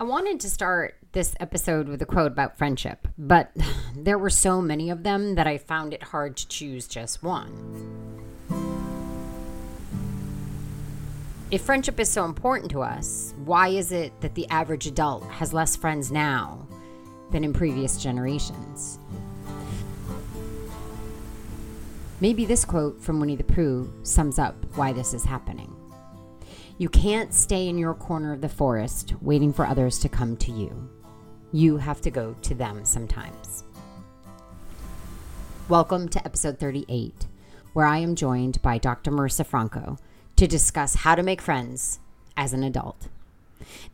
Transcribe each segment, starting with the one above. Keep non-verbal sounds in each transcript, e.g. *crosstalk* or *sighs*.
I wanted to start this episode with a quote about friendship, but *sighs* there were so many of them that I found it hard to choose just one. If friendship is so important to us, why is it that the average adult has less friends now than in previous generations? Maybe this quote from Winnie the Pooh sums up why this is happening. You can't stay in your corner of the forest waiting for others to come to you. You have to go to them sometimes. Welcome to episode 38, where I am joined by Dr. Marisa Franco to discuss how to make friends as an adult.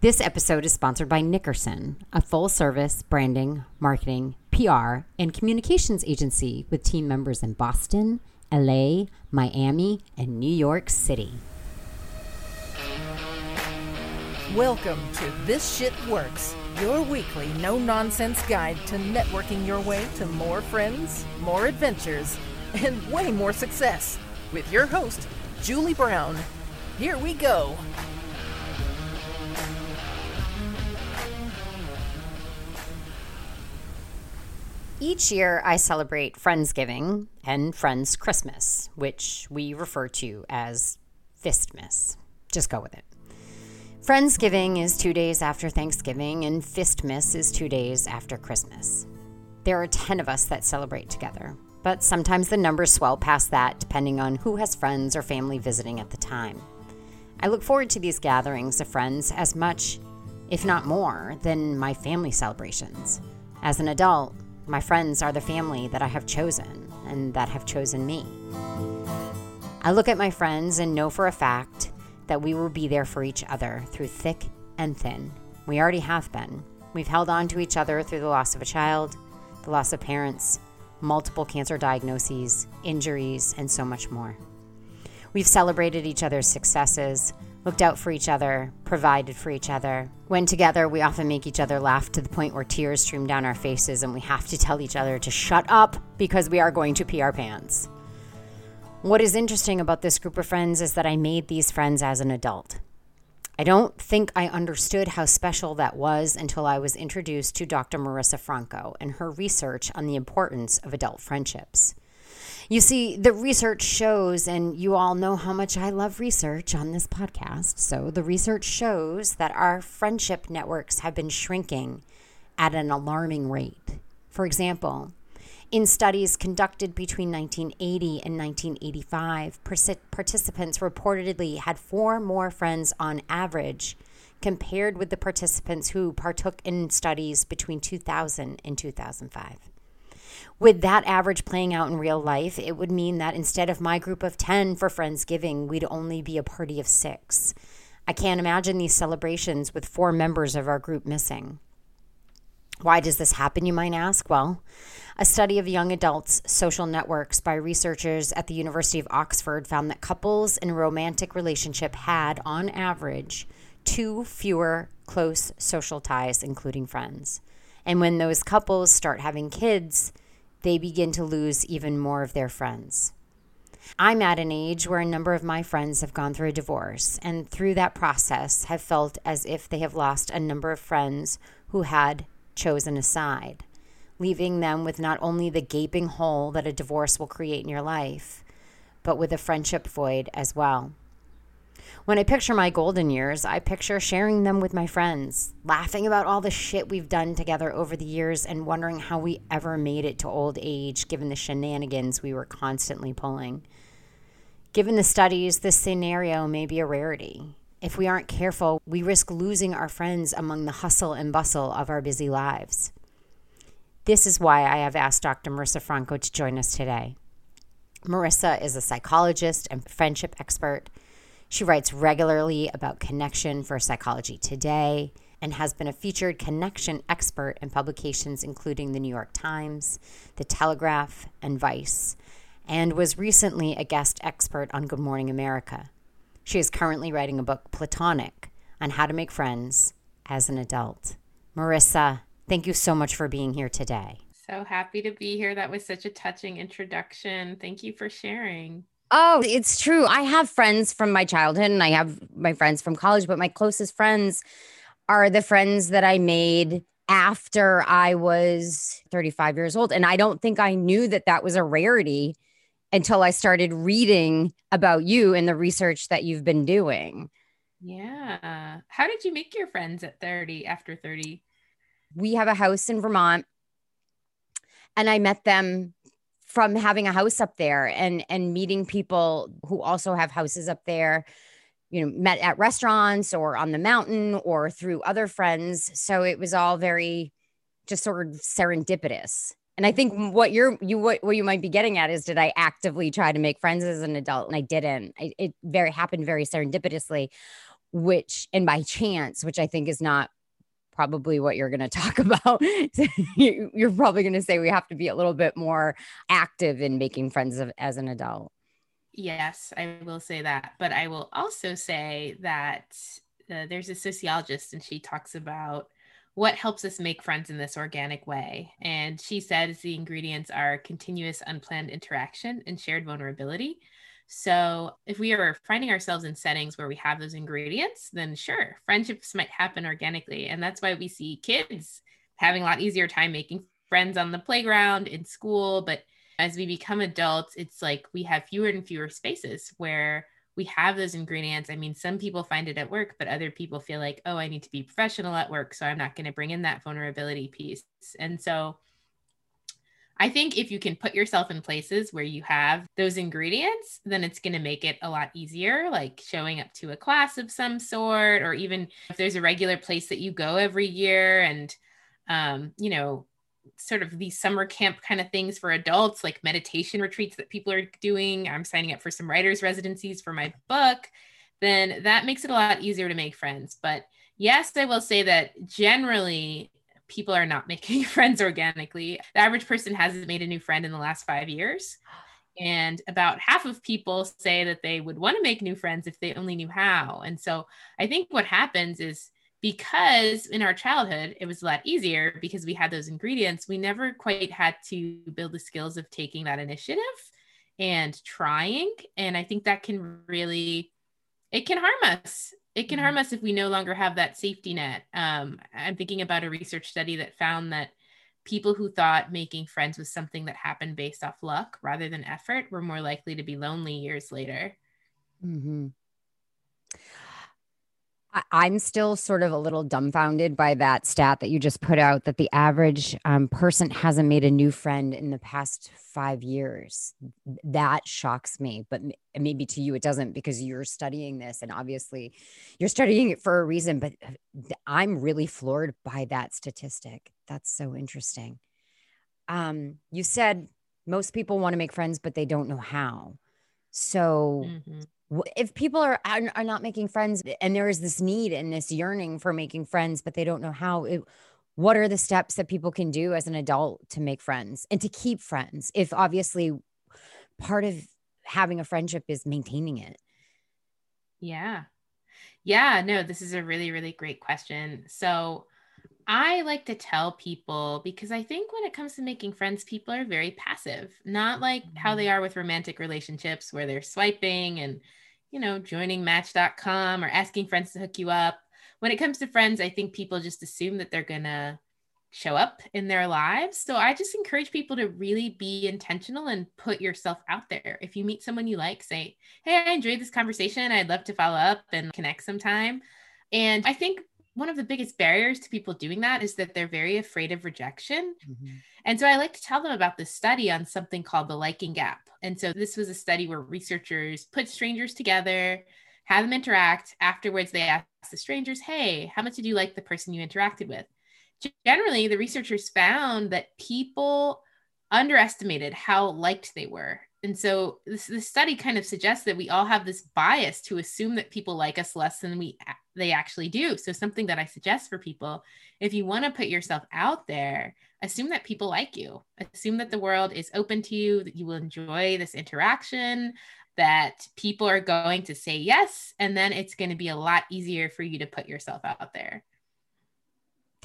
This episode is sponsored by Nickerson, a full service branding, marketing, PR, and communications agency with team members in Boston, LA, Miami, and New York City. Welcome to This Shit Works, your weekly no nonsense guide to networking your way to more friends, more adventures, and way more success. With your host, Julie Brown. Here we go. Each year, I celebrate Friendsgiving and Friends Christmas, which we refer to as Fistmas. Just go with it. Friendsgiving is two days after Thanksgiving, and Fistmas is two days after Christmas. There are 10 of us that celebrate together, but sometimes the numbers swell past that depending on who has friends or family visiting at the time. I look forward to these gatherings of friends as much, if not more, than my family celebrations. As an adult, my friends are the family that I have chosen and that have chosen me. I look at my friends and know for a fact that we will be there for each other through thick and thin. We already have been. We've held on to each other through the loss of a child, the loss of parents, multiple cancer diagnoses, injuries, and so much more. We've celebrated each other's successes, looked out for each other, provided for each other. When together, we often make each other laugh to the point where tears stream down our faces and we have to tell each other to shut up because we are going to pee our pants. What is interesting about this group of friends is that I made these friends as an adult. I don't think I understood how special that was until I was introduced to Dr. Marisa Franco and her research on the importance of adult friendships. You see, the research shows, and you all know how much I love research on this podcast. So, the research shows that our friendship networks have been shrinking at an alarming rate. For example, in studies conducted between 1980 and 1985, participants reportedly had four more friends on average compared with the participants who partook in studies between 2000 and 2005 with that average playing out in real life, it would mean that instead of my group of 10 for Friendsgiving, we'd only be a party of six. I can't imagine these celebrations with four members of our group missing. Why does this happen, you might ask? Well, a study of young adults' social networks by researchers at the University of Oxford found that couples in a romantic relationship had, on average, two fewer close social ties, including friends. And when those couples start having kids, they begin to lose even more of their friends. I'm at an age where a number of my friends have gone through a divorce, and through that process have felt as if they have lost a number of friends who had chosen a side, leaving them with not only the gaping hole that a divorce will create in your life, but with a friendship void as well. When I picture my golden years, I picture sharing them with my friends, laughing about all the shit we've done together over the years, and wondering how we ever made it to old age given the shenanigans we were constantly pulling. Given the studies, this scenario may be a rarity. If we aren't careful, we risk losing our friends among the hustle and bustle of our busy lives. This is why I have asked Dr. Marisa Franco to join us today. Marisa is a psychologist and friendship expert she writes regularly about connection for Psychology Today and has been a featured connection expert in publications including the New York Times, The Telegraph, and Vice, and was recently a guest expert on Good Morning America. She is currently writing a book, Platonic, on how to make friends as an adult. Marisa, thank you so much for being here today. So happy to be here. That was such a touching introduction. Thank you for sharing. Oh, it's true. I have friends from my childhood and I have my friends from college, but my closest friends are the friends that I made after I was 35 years old. And I don't think I knew that that was a rarity until I started reading about you and the research that you've been doing. Yeah. How did you make your friends at 30 after 30? We have a house in Vermont and I met them from having a house up there and and meeting people who also have houses up there you know met at restaurants or on the mountain or through other friends so it was all very just sort of serendipitous and i think what you're you what, what you might be getting at is did i actively try to make friends as an adult? And i didn't. I, it very happened very serendipitously which and by chance which i think is not probably what you're going *laughs* to talk about. You're probably going to say we have to be a little bit more active in making friends of, as an adult. Yes, I will say that. But I will also say that uh, there's a sociologist and she talks about what helps us make friends in this organic way. And she says the ingredients are continuous unplanned interaction and shared vulnerability. So if we are finding ourselves in settings where we have those ingredients, then sure, friendships might happen organically. And that's why we see kids having a lot easier time making friends on the playground, in school, but as we become adults, it's like we have fewer and fewer spaces where we have those ingredients. I mean, some people find it at work, but other people feel like, oh, I need to be professional at work. So I'm not going to bring in that vulnerability piece. And so I think if you can put yourself in places where you have those ingredients, then it's going to make it a lot easier, like showing up to a class of some sort, or even if there's a regular place that you go every year and, um, you know, sort of these summer camp kind of things for adults, like meditation retreats that people are doing. I'm signing up for some writers' residencies for my book. Then that makes it a lot easier to make friends. But yes, I will say that generally people are not *laughs* making friends organically. The average person hasn't made a new friend in the last five years. And about half of people say that they would want to make new friends if they only knew how. And so I think what happens is because in our childhood it was a lot easier because we had those ingredients. We never quite had to build the skills of taking that initiative and trying. And i think that can really it can harm us. It can harm mm-hmm. us if we no longer have that safety net. Um, i'm thinking about a research study that found that people who thought making friends was something that happened based off luck rather than effort were more likely to be lonely years later. Mm-hmm. I'm still sort of a little dumbfounded by that stat that you just put out that the average um, person hasn't made a new friend in the past five years. That shocks me, but maybe to you it doesn't because you're studying this and obviously you're studying it for a reason. But uh, I'm really floored by that statistic. That's so interesting. Um, you said most people want to make friends, but they don't know how. So, mm-hmm. if people are are not making friends and there is this need and this yearning for making friends but they don't know how it, what are the steps that people can do as an adult to make friends and to keep friends if obviously part of having a friendship is maintaining it? Yeah. Yeah no this is a really really great question. So I like to tell people because I think when it comes to making friends, people are very passive, not like how mm-hmm. they are with romantic relationships where they're swiping and, you know, joining match.com or asking friends to hook you up. When it comes to friends, I think people just assume that they're going to show up in their lives. So I just encourage people to really be intentional and put yourself out there. If you meet someone you like, say, Hey, I enjoyed this conversation. I'd love to follow up and connect sometime. And I think one of the biggest barriers to people doing that is that they're very afraid of rejection. Mm-hmm. And so I like to tell them about this study on something called the liking gap. And so this was a study where researchers put strangers together, had them interact. Afterwards, they asked the strangers, Hey, how much did you like the person you interacted with? Generally, the researchers found that people underestimated how liked they were and so this, this study kind of suggests that we all have this bias to assume that people like us less than we they actually do. So something that i suggest for people if you want to put yourself out there assume that people like you. Assume that the world is open to you that you will enjoy this interaction that people are going to say yes and then it's going to be a lot easier for you to put yourself out there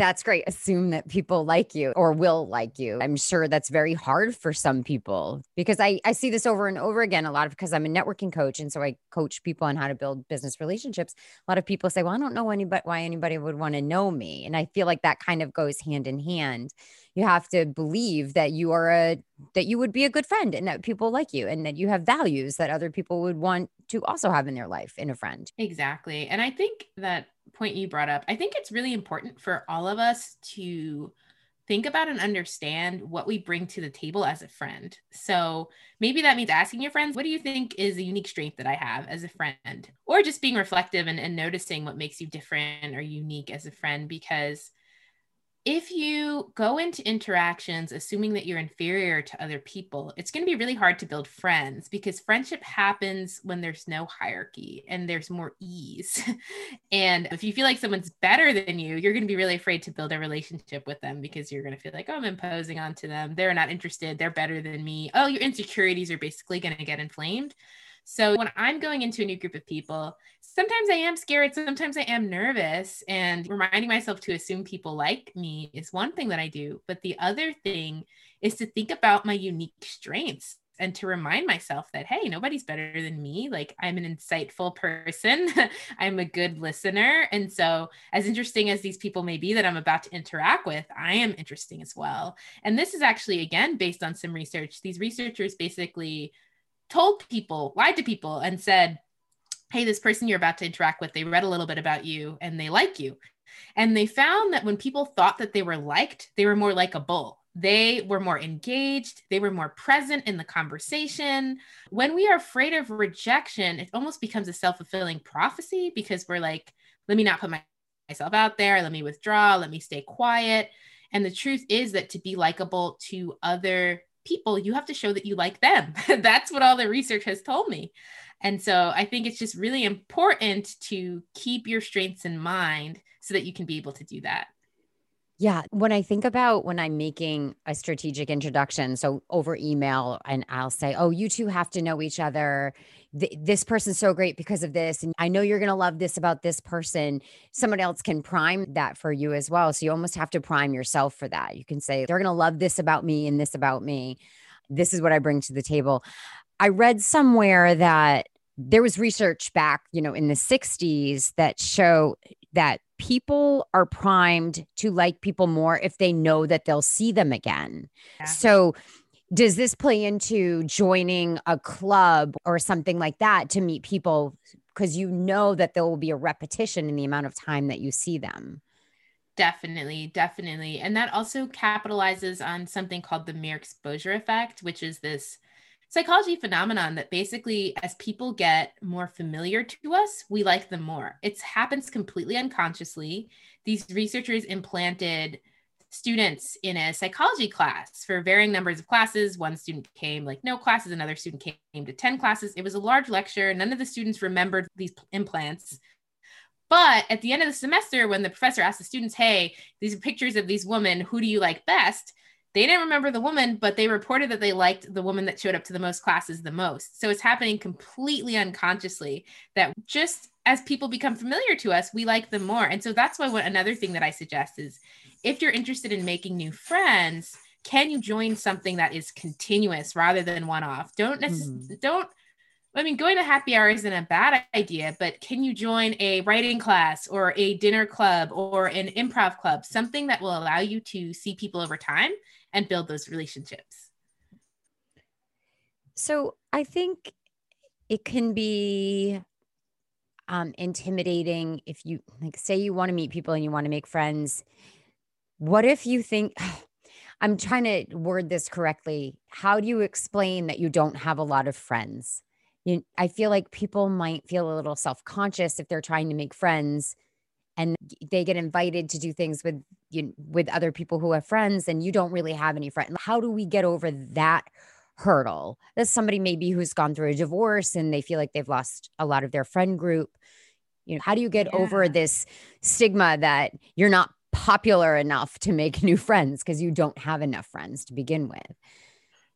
That's great. Assume that people like you or will like you. I'm sure that's very hard for some people because I, I see this over and over again a lot of because I'm a networking coach. And so I coach people on how to build business relationships. A lot of people say, Well, I don't know anybody why anybody would want to know me. And I feel like that kind of goes hand in hand. You have to believe that you are a that you would be a good friend and that people like you and that you have values that other people would want to also have in their life in a friend. Exactly. And I think that point you brought up, I think it's really important for all of us to think about and understand what we bring to the table as a friend. So maybe that means asking your friends, what do you think is a unique strength that I have as a friend? Or just being reflective and, and noticing what makes you different or unique as a friend because if you go into interactions assuming that you're inferior to other people, it's going to be really hard to build friends because friendship happens when there's no hierarchy and there's more ease. *laughs* and if you feel like someone's better than you, you're going to be really afraid to build a relationship with them because you're going to feel like, oh, I'm imposing onto them. They're not interested. They're better than me. Oh, your insecurities are basically going to get inflamed. So when I'm going into a new group of people, sometimes I am scared, sometimes I am nervous, and reminding myself to assume people like me is one thing that I do. But the other thing is to think about my unique strengths and to remind myself that hey nobody's better than me like i'm an insightful person *laughs* i'm a good listener and so as interesting as these people may be that i'm about to interact with i am interesting as well and this is actually again based on some research these researchers basically told people, lied to people, and said, Hey, this person you're about to interact with, they read a little bit about you and they like you. And they found that when people thought that they were liked, they were more likable. They were more engaged. They were more present in the conversation. When we are afraid of rejection, it almost becomes a self fulfilling prophecy because we're like, let me not put my, myself out there. Let me withdraw. Let me stay quiet. And the truth is that to be likable to other people, you have to show that you like them. *laughs* That's what all the research has told me. And so I think it's just really important to keep your strengths in mind so that you can be able to do that. Yeah. When I think about when I'm making a strategic introduction, so over email, and I'll say, Oh, you two have to know each other. Th- this person's so great because of this. And I know you're going to love this about this person. Someone else can prime that for you as well. So you almost have to prime yourself for that. You can say, They're going to love this about me and this about me. This is what I bring to the table. I read somewhere that there was research back, you know, in the 60s that show that people are primed to like people more if they know that they'll see them again. Yeah. So, does this play into joining a club or something like that to meet people because you know that there will be a repetition in the amount of time that you see them? Definitely, definitely. And that also capitalizes on something called the mere exposure effect, which is this psychology phenomenon that basically as people get more familiar to us we like them more. It happens completely unconsciously. These researchers implanted students in a psychology class for varying numbers of classes. One student came like no classes. Another student came to 10 classes. It was a large lecture. None of the students remembered these implants. But at the end of the semester when the professor asked the students hey these are pictures of these women. Who do you like best they didn't remember the woman, but they reported that they liked the woman that showed up to the most classes the most. So it's happening completely unconsciously that just as people become familiar to us, we like them more. And so that's why what, another thing that I suggest is if you're interested in making new friends, can you join something that is continuous rather than one off? Don't necessarily, mm. don't I mean, going to happy hour isn't a bad idea, but can you join a writing class or a dinner club or an improv club, something that will allow you to see people over time and build those relationships. So I think it can be um, intimidating if you like say you want to meet people and you want to make friends. What if you think *sighs* I'm trying to word this correctly? How do you explain that you don't have a lot of friends? You, I feel like people might feel a little self conscious if they're trying to make friends and they get invited to do things with you with other people who have friends and you don't really have any friends how do we get over that hurdle that's somebody maybe who's gone through a divorce and they feel like they've lost a lot of their friend group you know how do you get yeah. over this stigma that you're not popular enough to make new friends because you don't have enough friends to begin with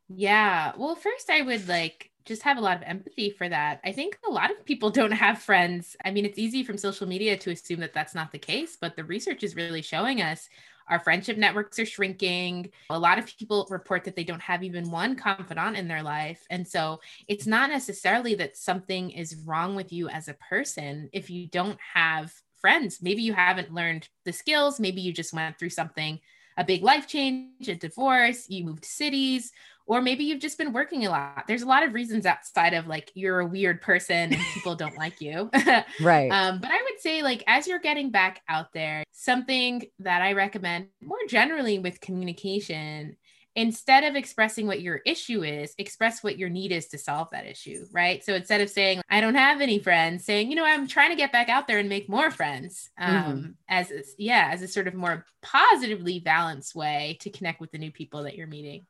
Yeah. Well, first, I would like just have a lot of empathy for that. I think a lot of people don't have friends. I mean, it's easy from social media to assume that that's not the case, but the research is really showing us our friendship networks are shrinking. A lot of people report that they don't have even one confidant in their life. And so it's not necessarily that something is wrong with you as a person if you don't have friends. Maybe you haven't learned the skills, maybe you just went through something a big life change, a divorce, you moved cities, or maybe you've just been working a lot. There's a lot of reasons outside of like you're a weird person and people don't like you. *laughs* right. Um, but I would say, like, as you're getting back out there, something that I recommend more generally with communication instead of expressing what your issue is, express what your need is to solve that issue, right? So instead of saying, I don't have any friends, saying, you know, I'm trying to get back out there and make more friends, um, mm-hmm. as a, yeah, as a sort of more positively balanced way to connect with the new people that you're meeting.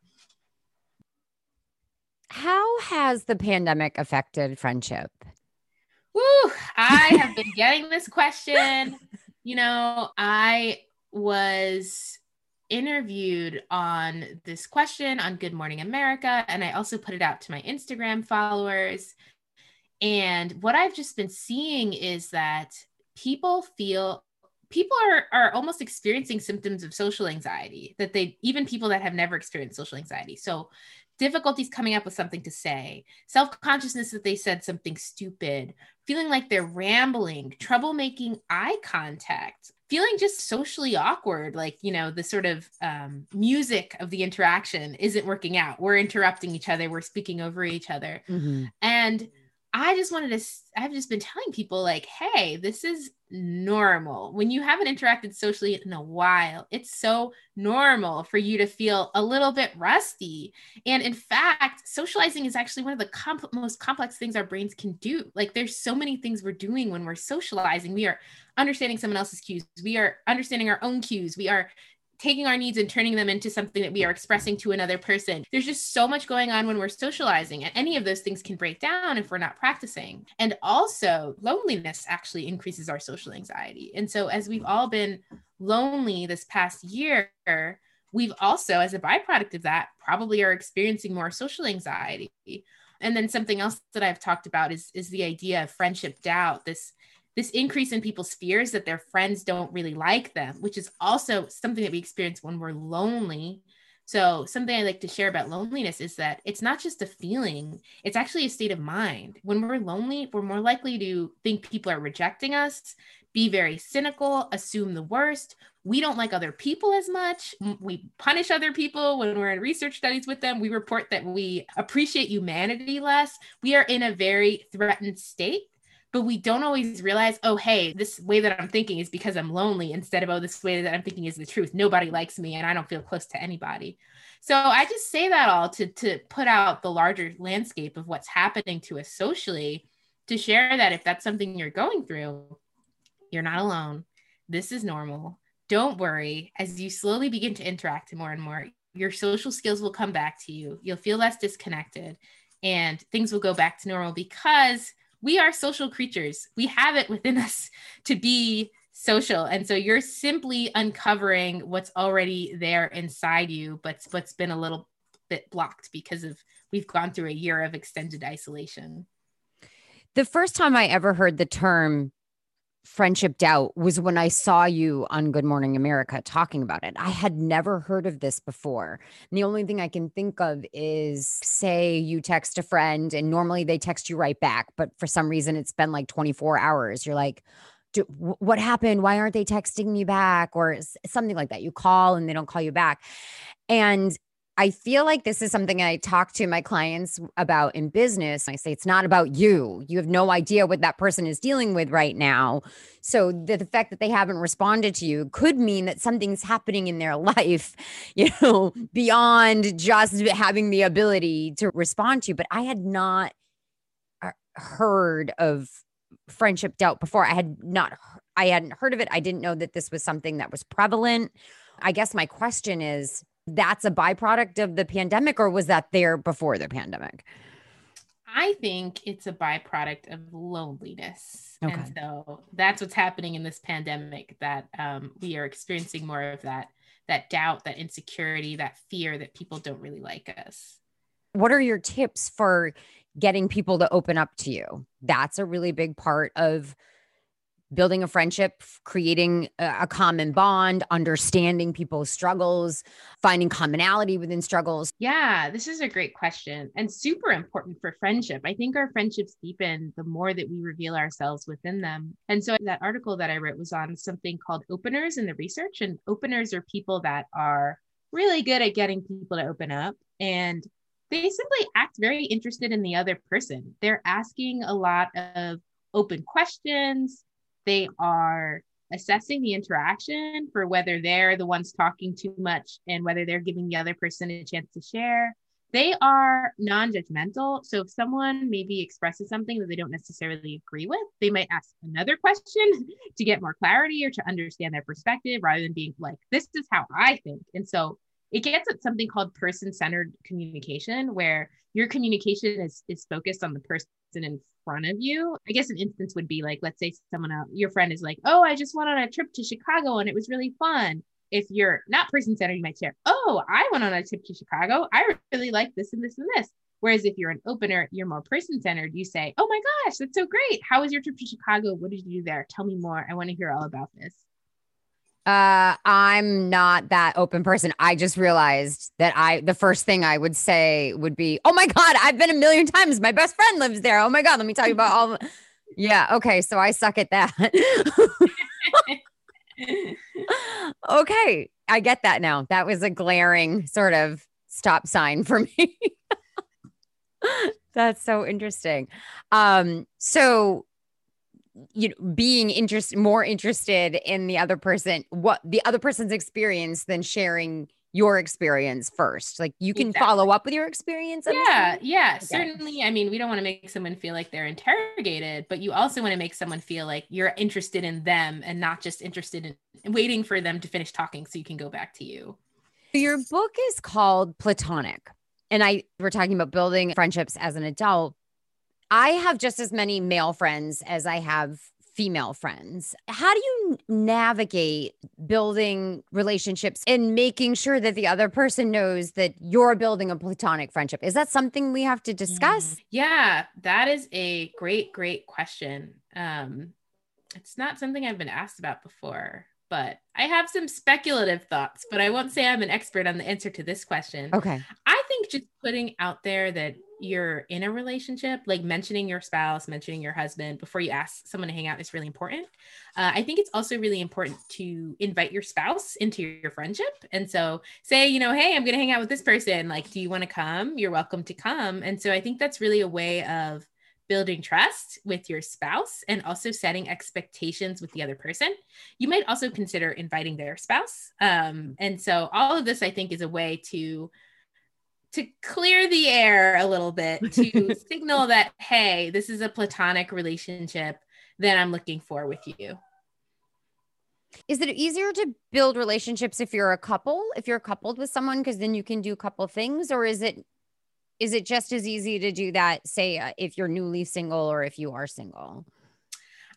How has the pandemic affected friendship? Woo, I have been getting this question. You know, I was interviewed on this question on Good Morning America, and I also put it out to my Instagram followers. And what I've just been seeing is that people feel people are are almost experiencing symptoms of social anxiety that they even people that have never experienced social anxiety so difficulties coming up with something to say, self consciousness that they said something stupid, feeling like they're rambling, trouble making eye contact, feeling just socially awkward like you know the sort of um, music of the interaction isn't working out. We're interrupting each other. We're speaking over each other. Mm-hmm. and i just wanted to i've just been telling people like hey this is normal. When you haven't interacted socially in a while, it's so normal for you to feel a little bit rusty. And in fact, socializing is actually one of the comp- most complex things our brains can do. Like there's so many things we're doing when we're socializing. We are understanding someone else's cues. We are understanding our own cues. We are taking our needs and turning them into something that we are expressing to another person. There's just so much going on when we're socializing, and any of those things can break down if we're not practicing. And also, loneliness actually increases our social anxiety. And so, as we've all been lonely this past year, we've also, as a byproduct of that, probably are experiencing more social anxiety. And then something else that I've talked about is, is the idea of friendship doubt, this this increase in people's fears that their friends don't really like them, which is also something that we experience when we're lonely. So, something I like to share about loneliness is that it's not just a feeling, it's actually a state of mind. When we're lonely, we're more likely to think people are rejecting us, be very cynical, assume the worst. We don't like other people as much. We punish other people when we're in research studies with them. We report that we appreciate humanity less. We are in a very threatened state but we don't always realize, oh, hey, this way that I'm thinking is because I'm lonely instead of, oh, this way that I'm thinking is the truth. Nobody likes me and I don't feel close to anybody. So I just say that all to, to put out the larger landscape of what's happening to us socially, to share that if that's something you're going through, you're not alone. This is normal. Don't worry. As you slowly begin to interact more and more, your social skills will come back to you. You'll feel less disconnected and things will go back to normal because we are social creatures. We have it within *laughs* us to be social. And so you're simply uncovering what's already there inside you, but what's been a little bit blocked because of we've gone through a year of extended isolation. The first time I ever heard the term friendship doubt was when I saw you on Good Morning America talking about it. I had never heard of this before. And the only thing I can think of is say you text a friend and normally they text you right back, but for some reason it's been like 24 hours. You're like, what happened? Why aren't they texting me back? Or something like that. You call and they don't call you back. And I feel like this is something I talk to my clients about in business. I say it's not about you. You have no idea what that person is dealing with right now. So the, the, fact that they haven't responded to you could mean that something's happening in their *laughs* life, you know, beyond just having the ability to respond to you. But I had not uh, heard of friendship doubt before. I had not I hadn't heard of it. I didn't know that this was something that was prevalent. I guess my question is that's a byproduct of the pandemic, or was that there before the pandemic? I think it's a byproduct of loneliness. Okay. And so that's what's happening in this pandemic that um, we are experiencing more of that that doubt, that insecurity, that fear that people don't really like us. What are your tips for getting people to open up to you? That's a really big part of building a friendship, creating a, common bond, understanding people's struggles, finding commonality within struggles? Yeah, this is a great question and super important for friendship. I think our friendships deepen the more that we reveal ourselves within them. And so that article that I wrote was on something called openers in the research. And openers are people that are really good at getting people to open up. And they simply act very interested in the other person. They're asking a lot of open questions they are assessing the interaction for whether they're the ones talking too much and whether they're giving the other person a chance to share. They are non judgmental. So if someone maybe expresses something that they don't necessarily agree with, they might ask another question *laughs* to get more clarity or to understand their perspective rather than being like, this is how I think. And so it gets at something called person centered communication, where your communication is, is focused on the person in front of you. I guess an instance would be like, let's say someone else, your friend is like, oh, I just went on a trip to Chicago and it was really fun. If you're not person centered, you might share, oh, I went on a trip to Chicago. I really like this and this and this. Whereas if you're an opener, you're more person centered. You say, oh my gosh, that's so great. How was your trip to Chicago? What did you do there? Tell me more. I want to hear all about this. Uh, I'm not that open person. I just realized that I the first thing I would say would be, "Oh my god, I've been a million times. My best friend lives there. Oh my god, let me tell you about all." *laughs* yeah, okay, so I suck at that. *laughs* okay, I get that now. That was a glaring sort of stop sign for me. *laughs* That's so interesting. Um, so you know being interest more interested in the other person what the other person's experience than sharing your experience first like you can exactly. follow up with your experience yeah yeah okay. certainly i mean we don't want to make someone feel like they're interrogated but you also want to make someone feel like you're interested in them and not just interested in waiting for them to finish talking so you can go back to you your book is called platonic and i we're talking about building friendships as an adult I have just as many male friends as I have female friends. How do you navigate building relationships and making sure that the other person knows that you're building a platonic friendship? Is that something we have to discuss? Mm, yeah, that is a great, great question. Um, it's not something I've been asked about before, but I have some speculative thoughts, but I won't say I'm an expert on the answer to this question. Okay. Think just putting out there that you're in a relationship, like mentioning your spouse, mentioning your husband before you ask someone to hang out is really important. Uh, I think it's also really important to invite your spouse into your friendship. And so say, you know, hey, I'm going to hang out with this person. Like, do you want to come? You're welcome to come. And so I think that's really a way of building trust with your spouse and also setting expectations with the other person. You might also consider inviting their spouse. Um, and so all of this, I think, is a way to to clear the air a little bit to *laughs* signal that hey this is a platonic relationship that i'm looking for with you. Is it easier to build relationships if you're a couple if you're coupled with someone because then you can do a couple things? Or is it is it just as easy to do that say uh, if you're newly single or if you are single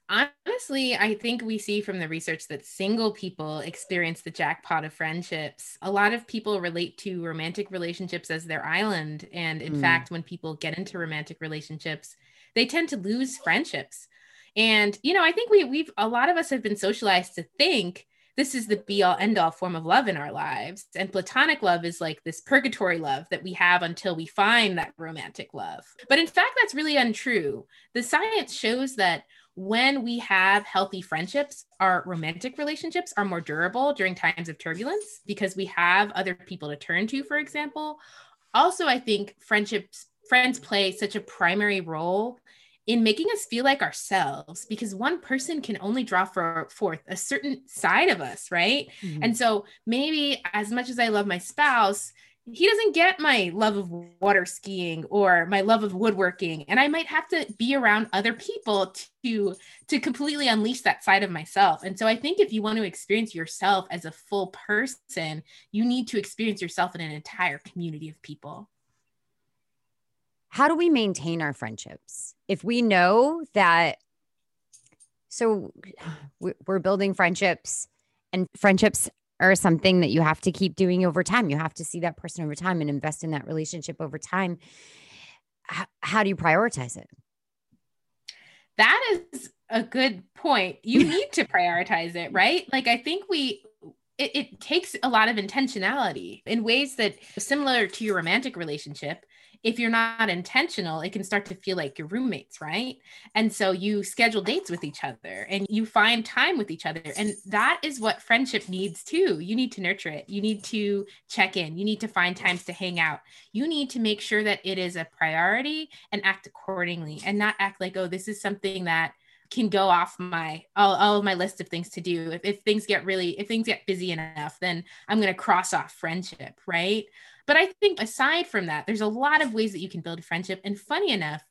Honestly, I think we see from the research that single people experience the jackpot of friendships. A lot of people relate to romantic relationships as their island. And in mm. fact, when people get into romantic relationships, they tend to lose friendships. And, you know, I think we, we've, a lot of us have been socialized to think this is the be all end all form of love in our lives. And platonic love is like this purgatory love that we have until we find that romantic love. But in fact, that's really untrue. The science shows that when we have healthy friendships, our romantic relationships are more durable during times of turbulence because we have other people to turn to, for example. Also, I think friendships, friends play such a primary role in making us feel like ourselves because one person can only draw for, forth a certain side of us, right? Mm-hmm. And so maybe as much as I love my spouse, he doesn't get my love of water skiing or my love of woodworking and i might have to be around other people to to completely unleash that side of myself. And so i think if you want to experience yourself as a full person you need to experience yourself in an entire community of people. How do we maintain our friendships? If we know that so *sighs* we're building friendships and friendships or something that you have to keep doing over time. You have to see that person over time and invest in that relationship over time. How, how do you prioritize it? That is a good point. You *laughs* need to prioritize it, right? Like, I think we, it, it, takes a lot of intentionality in ways that similar to your romantic relationship if you're not intentional, it can start to feel like your roommates, right? And so you schedule dates with each other and you find time with each other. And that is what friendship needs too. You need to nurture it. You need to check in. You need to find times to hang out. You need to make sure that it is a priority and act accordingly and not act like, oh, this is something that can go off my all, all of my list of things to do if, if things get really if things get busy enough then i'm going to cross off friendship right but I think aside from that, there's a lot of ways that you can build a friendship. And funny enough,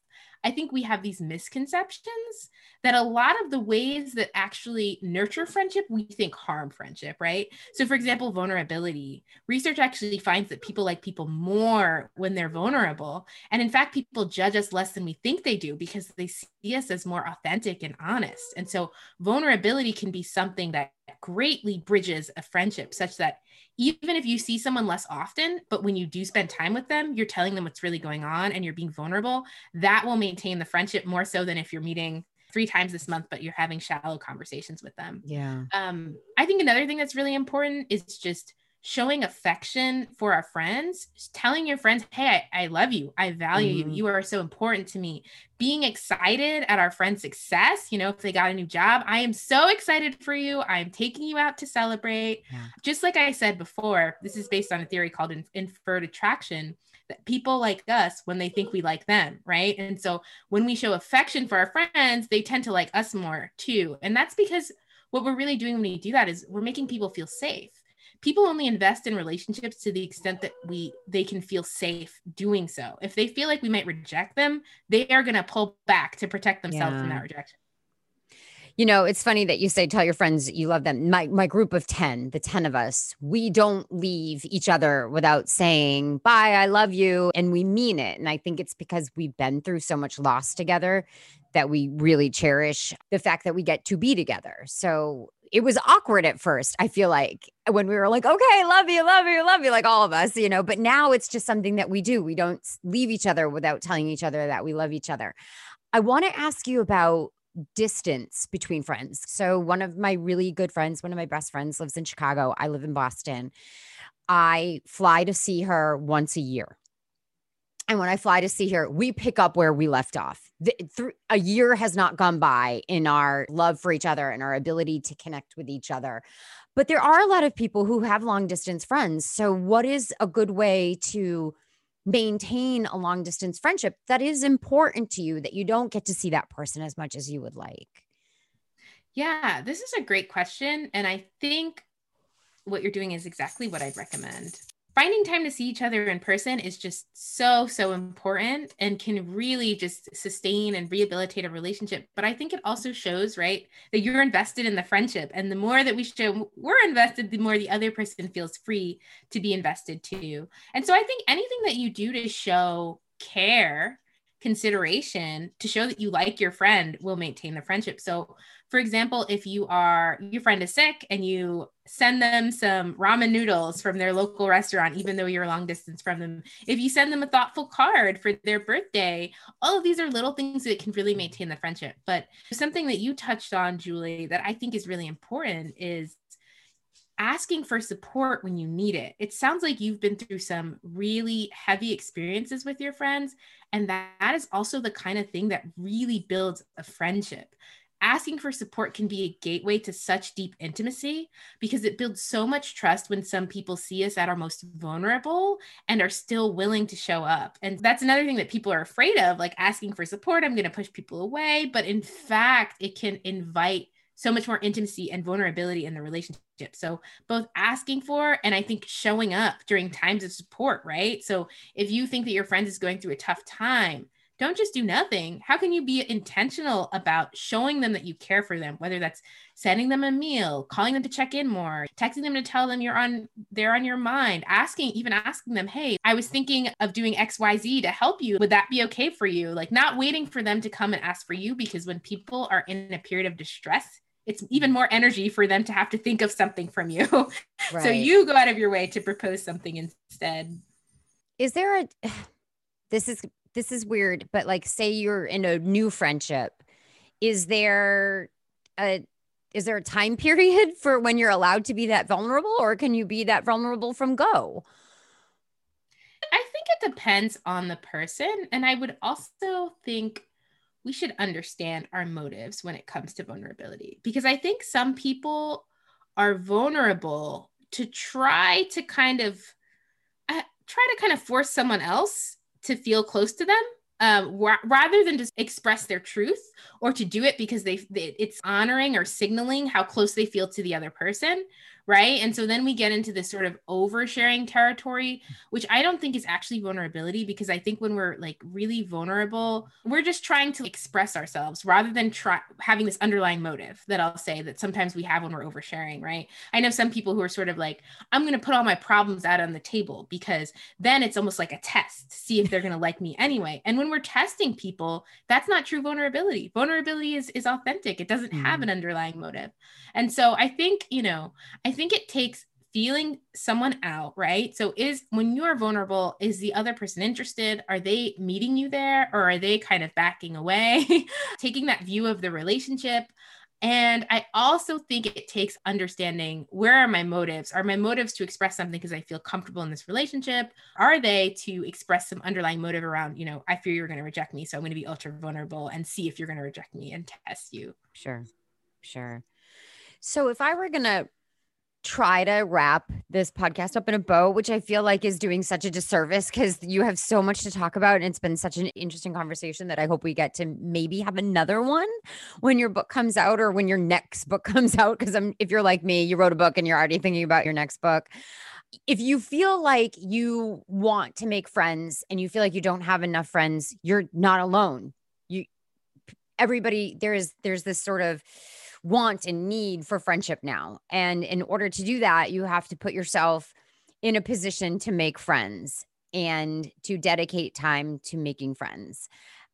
I think we have these misconceptions that a lot of the ways that actually nurture friendship, we think harm friendship, right? So, for example, vulnerability. Research actually finds that people like people more when they're vulnerable. And in fact, people judge us less than we think they do because they see us as more authentic and honest. And so, vulnerability can be something that greatly bridges a friendship such that even if you see someone less often, but when you do spend time with them, you're telling them what's really going on and you're being vulnerable, that will maintain the friendship more so than if you're meeting three times this month, but you're having shallow conversations with them. Yeah. Um, I think another thing that's really important is just showing affection for our friends, telling your friends, hey, I, I love you. I value mm-hmm. you. You are so important to me. Being excited at our friend's success, you know, if they got a new job, I am so excited for you. I'm taking you out to celebrate. Yeah. Just like I said before, this is based on a theory called in- inferred attraction people like us when they think we like them, right? And so when we show affection for our friends, they tend to like us more too. And that's because what we're really doing when we do that is we're making people feel safe people only invest in relationships to the extent that we they can feel safe doing so if they feel like we might reject them they are going to pull back to protect themselves yeah. from that rejection you know, it's funny that you say tell your friends you love them. My my group of 10, the 10 of us, we don't leave each other without saying, "Bye, I love you," and we mean it. And I think it's because we've been through so much loss together that we really cherish the fact that we get to be together. So it was awkward at first. I feel like when we were like, okay, love you, love you, love you, like all of us, you know, but now it's just something that we do. We don't leave each other without telling each other that we love each other. I want to ask you about distance between friends. So, one of my really good friends, one of my best friends, lives in Chicago. I live in Boston. I fly to see her once a year. And when I fly to see her, we pick up where we left off. The, th- a year has not gone by in our love for each other and our ability to connect with each other. But there are a lot of people who have long distance friends. So, what is a good way to maintain a long distance friendship that is important to you that you don't get to see that person as much as you would like? Yeah, this is a great question. And I think what you're doing is exactly what I'd recommend finding time to see each other in person is just so so important and can really just sustain and rehabilitate a relationship. But i think it also shows right that you're invested in the friendship. And the more that we show we're invested the more the other person feels free to be invested too and so i think anything that you do to show care consideration to show that you like your friend will maintain the friendship so for example, if you are your friend is sick and you send them some ramen noodles from their local restaurant, even though you're long distance from them, if you send them a thoughtful card for their birthday, all of these are little things that can really maintain the friendship. But something that you touched on, Julie, that I think is really important is asking for support when you need it. It sounds like you've been through some really heavy experiences with your friends. And that is also the kind of thing that really builds a friendship asking for support can be a gateway to such deep intimacy because it builds so much trust when some people see us at our most vulnerable and are still willing to show up. And that's another thing that people are afraid of, like asking for support. I'm going to push people away. But in fact, it can invite so much more intimacy and vulnerability in the relationship. So, both asking for and I think showing up during times of support, right? So, if you think that your friend is going through a tough time, don't just do nothing. How can you be intentional about showing them that you care for them, whether that's sending them a meal, calling them to check in more, texting them to tell them you're on they're on your mind, asking even asking them, "Hey, I was thinking of doing XYZ to help you. Would that be okay for you?" Like not waiting for them to come and ask for you because when people are in a period of distress, it's even more energy for them to have to think of something from you. *laughs* Right. so you go out of your way to propose something instead. is there a *sighs* this is this is weird but like say you're in a new friendship is there a is there a time *laughs* period for when you're allowed to be that vulnerable or can you be that vulnerable from go I think it depends on the person. And I would also think we should understand our motives when it comes to vulnerability because I think some people are vulnerable to try to kind of uh, try to kind of force someone else to feel close to them um, ra- rather than just express their truth or to do it because they, they it's honoring or signaling how close they feel to the other person right? And so then we get into this sort of oversharing territory which i don't think is actually vulnerability because i think when we're like really vulnerable we're just trying to express ourselves rather than try having this underlying motive that i'll say that sometimes we have when we're oversharing right? I know some people who are sort of like i'm going to put all my problems out on the table because then it's almost like a test to see if they're going to like me anyway. And when we're testing people that's not true vulnerability. Vulnerability is is authentic. It doesn't have Mhm. an underlying motive. And so i think you know i think it takes feeling someone out right so is when you are vulnerable is the other person interested are they meeting you there or are they kind of backing away *laughs* taking that view of the relationship and I also think it takes understanding where are my motives? Are my motives to express something because I feel comfortable in this relationship? Are they to express some underlying motive around, you know, I fear you're going to reject me. So I'm going to be ultra vulnerable and see if you're going to reject me and test you. Sure. Sure. So if I were going to try to wrap this podcast up in a bow, which I feel like is doing such a disservice because you have so much to talk about and it's been such an interesting conversation that I hope we get to maybe have another one when your book comes out or when your next book *laughs* comes out because I'm if you're like me, you wrote a book and you're already thinking about your next book. If you feel like you want to make friends and you feel like you don't have enough friends, you're not alone. You everybody there is there's this sort of want and need for friendship now. And in order to do that, you have to put yourself in a position to make friends and to dedicate time to making friends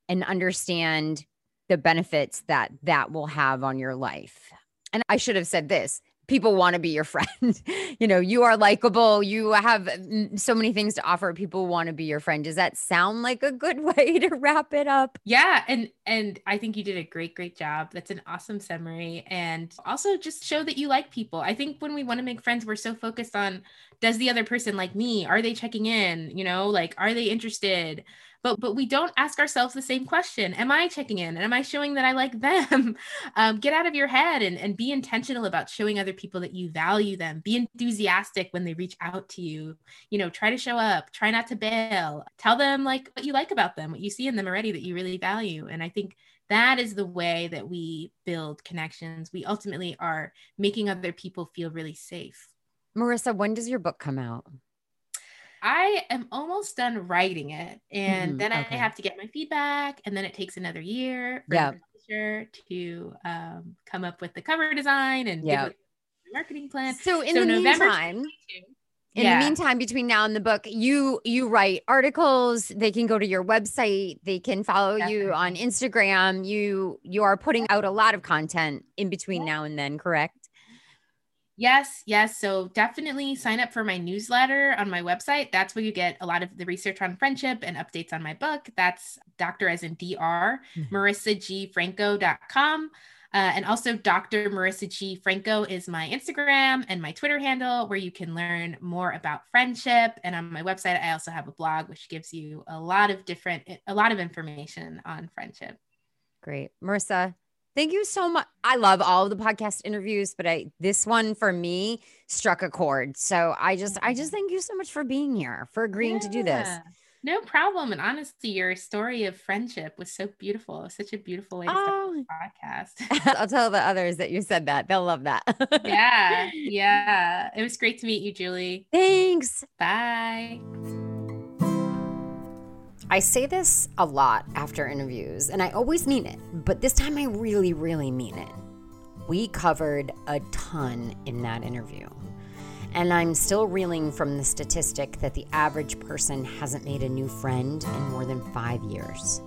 and understand the benefits that that will have on your life. And I should have said this people want to be your *laughs* friend. you know, you are likable, you have so many things to offer. People want to be your friend. Does that sound like a good *laughs* way to wrap it up? Yeah, and and I think you did a great great job. That's an awesome summary and also just show that you like people. I think when we want to make friends, we're so focused on does the other person like me? Are they checking in? You know, like are they interested? But but we don't ask ourselves the same question. Am I checking in? And am I showing that I like them? *laughs* um, get out of your head and, and be intentional about showing other people that you value them. Be enthusiastic when they reach out to you. You know, try to show up, try not to bail. Tell them like what you like about them, what you see in them already that you really value. And I think that is the way that we build connections. We ultimately are making other people feel really safe. Marisa, when does your book come out? I am almost done writing it, and Mhm, then I okay. have to get my feedback, and then it takes another year for Yeah. the publisher to um, come up with the cover design and Yeah. the marketing plan. So in So the November meantime, in Yeah. the meantime between now and the book you you write articles they can go to your website they can follow you on instagram you you are putting out a lot of content in between now and then correct Yes, yes. So definitely sign up for my newsletter on my website. That's where you get a lot of the research on friendship and updates on my book. That's Dr. as in DR, Mhm. marisagfranco.com. Uh, and also, Dr. Marisa G. Franco is my Instagram and my Twitter handle, where you can learn more about friendship. And on my website, I also have a blog, which gives you a lot of different, a lot of information on friendship. great marisa thank you so much i love all of the podcast interviews but i this one for me struck a chord so i just i just mm. thank you so much for being here for agreeing to do this No problem. And honestly, your story of friendship was so beautiful. Was such a beautiful way to start oh the podcast. *laughs* i'll tell the others that you said that they'll love that yeah. *laughs* Yeah. It was great to meet you, Julie. thanks Bye. I say this a lot after interviews, and I always mean it, but this time I really, really mean it. We covered a ton in that interview. And I'm still reeling from the statistic that the average person hasn't made a new friend in more than five years.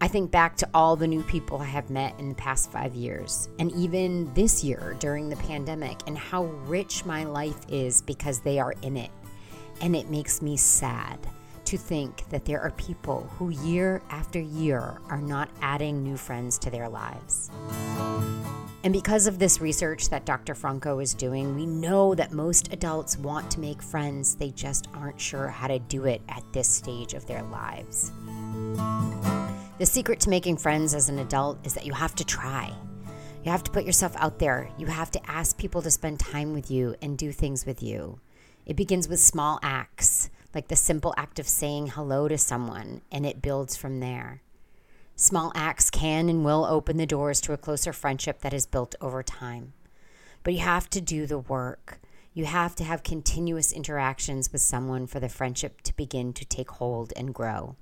I think back to all the new people I have met in the past five years, and even this year during the pandemic, and how rich my life is because they are in it. And it makes me sad to think that there are people who, year after year, are not adding new friends to their lives. And because of this research that Dr. Franco is doing, we know that most adults want to make friends, they just aren't sure how to do it at this stage of their lives. The secret to making friends as an adult is that you have to try. You have to put yourself out there. You have to ask people to spend time with you and do things with you. It begins with small acts, like the simple act of saying hello to someone, and it builds from there. Small acts can and will open the doors to a closer friendship that is built over time. But you have to do the work. You have to have continuous interactions with someone for the friendship to begin to take hold and grow.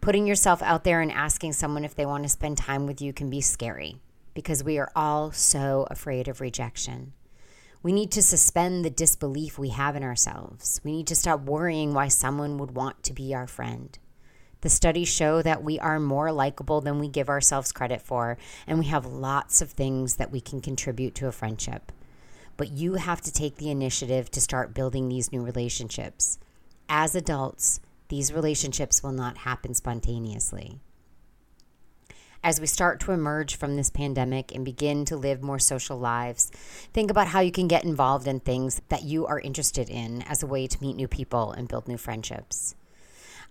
Putting yourself out there and asking someone if they want to spend time with you can be scary because we are all so afraid of rejection. We need to suspend the disbelief we have in ourselves. We need to stop worrying why someone would want to be our friend. The studies show that we are more likable than we give ourselves credit for, and we have lots of things that we can contribute to a friendship. But you have to take the initiative to start building these new relationships. As adults, these relationships will not happen spontaneously. As we start to emerge from this pandemic and begin to live more social lives, think about how you can get involved in things that you are interested in as a way to meet new people and build new friendships.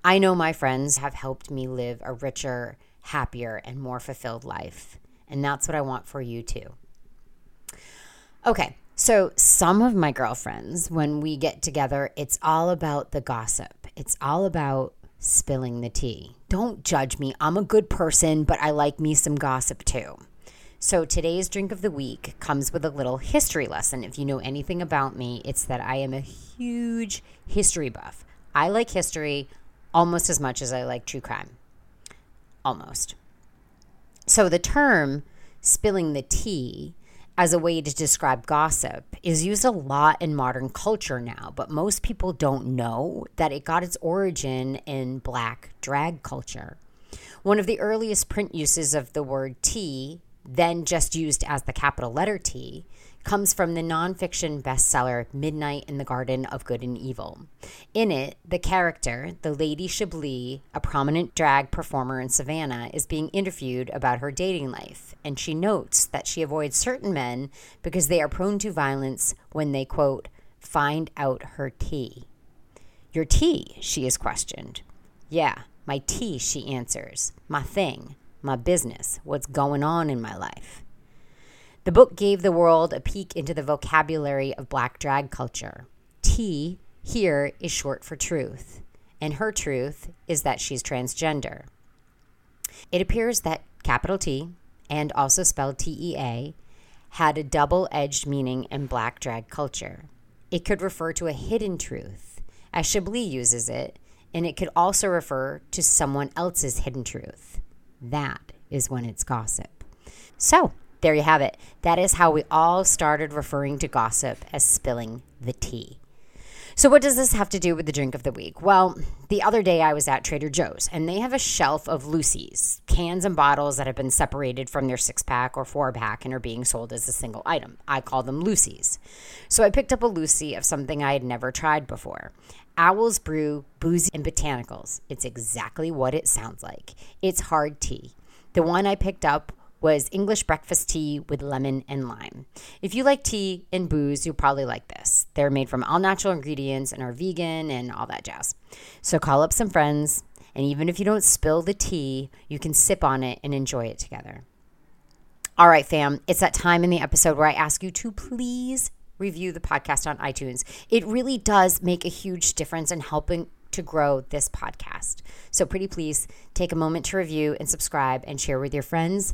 I know my friends have helped me live a richer, happier, and more fulfilled life. And that's what I want for you too. Okay, so some of my girlfriends, when we get together, it's all about the gossip. It's all about spilling the tea. Don't judge me. I'm a good person, but I like me some gossip too. So today's drink of the week comes with a little history lesson. If you know anything about me, it's that I am a huge history buff. I like history almost as much as I like true crime. Almost. So the term spilling the tea as a way to describe gossip is used a lot in modern culture now, but most people don't know that it got its origin in black drag culture. One of the earliest print uses of the word tea, then just used as the capital letter T, comes from the nonfiction bestseller Midnight in the Garden of Good and Evil. In it, the character, the Lady Chablis, a prominent drag performer in Savannah, is being interviewed about her dating life, and she notes that she avoids certain men because they are prone to violence when they, quote, find out her tea. Your tea, she is questioned. Yeah, my tea, she answers. My thing, my business, what's going on in my life. The book gave the world a peek into the vocabulary of black drag culture. T here is short for truth, and her truth is that she's transgender. It appears that capital T, and also spelled T E A, had a double edged meaning in black drag culture. It could refer to a hidden truth, as Chablis uses it, and it could also refer to someone else's hidden truth. That is when it's gossip. So, there you have it. That is how we all started referring to gossip as spilling the tea. So, what does this have to do with the drink of the week? Well, the other day I was at Trader Joe's and they have a shelf of Lucy's, cans and bottles that have been separated from their six pack or four pack and are being sold as a single item. I call them Lucy's. So, I picked up a Lucy of something I had never tried before. Owl's Brew Boozy and Botanicals. It's exactly what it sounds like. It's hard tea. The one I picked up was English breakfast tea with lemon and lime. If you like tea and booze, you'll probably like this. They're made from all natural ingredients and are vegan and all that jazz. So call up some friends, and even if you don't spill the tea, you can sip on it and enjoy it together. All right, fam, it's that time in the episode where I ask you to please review the podcast on iTunes. It really does make a huge difference in helping to grow this podcast. So, pretty please take a moment to review and subscribe and share with your friends.